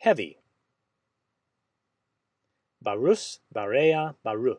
heavy. Barus, barea, baru.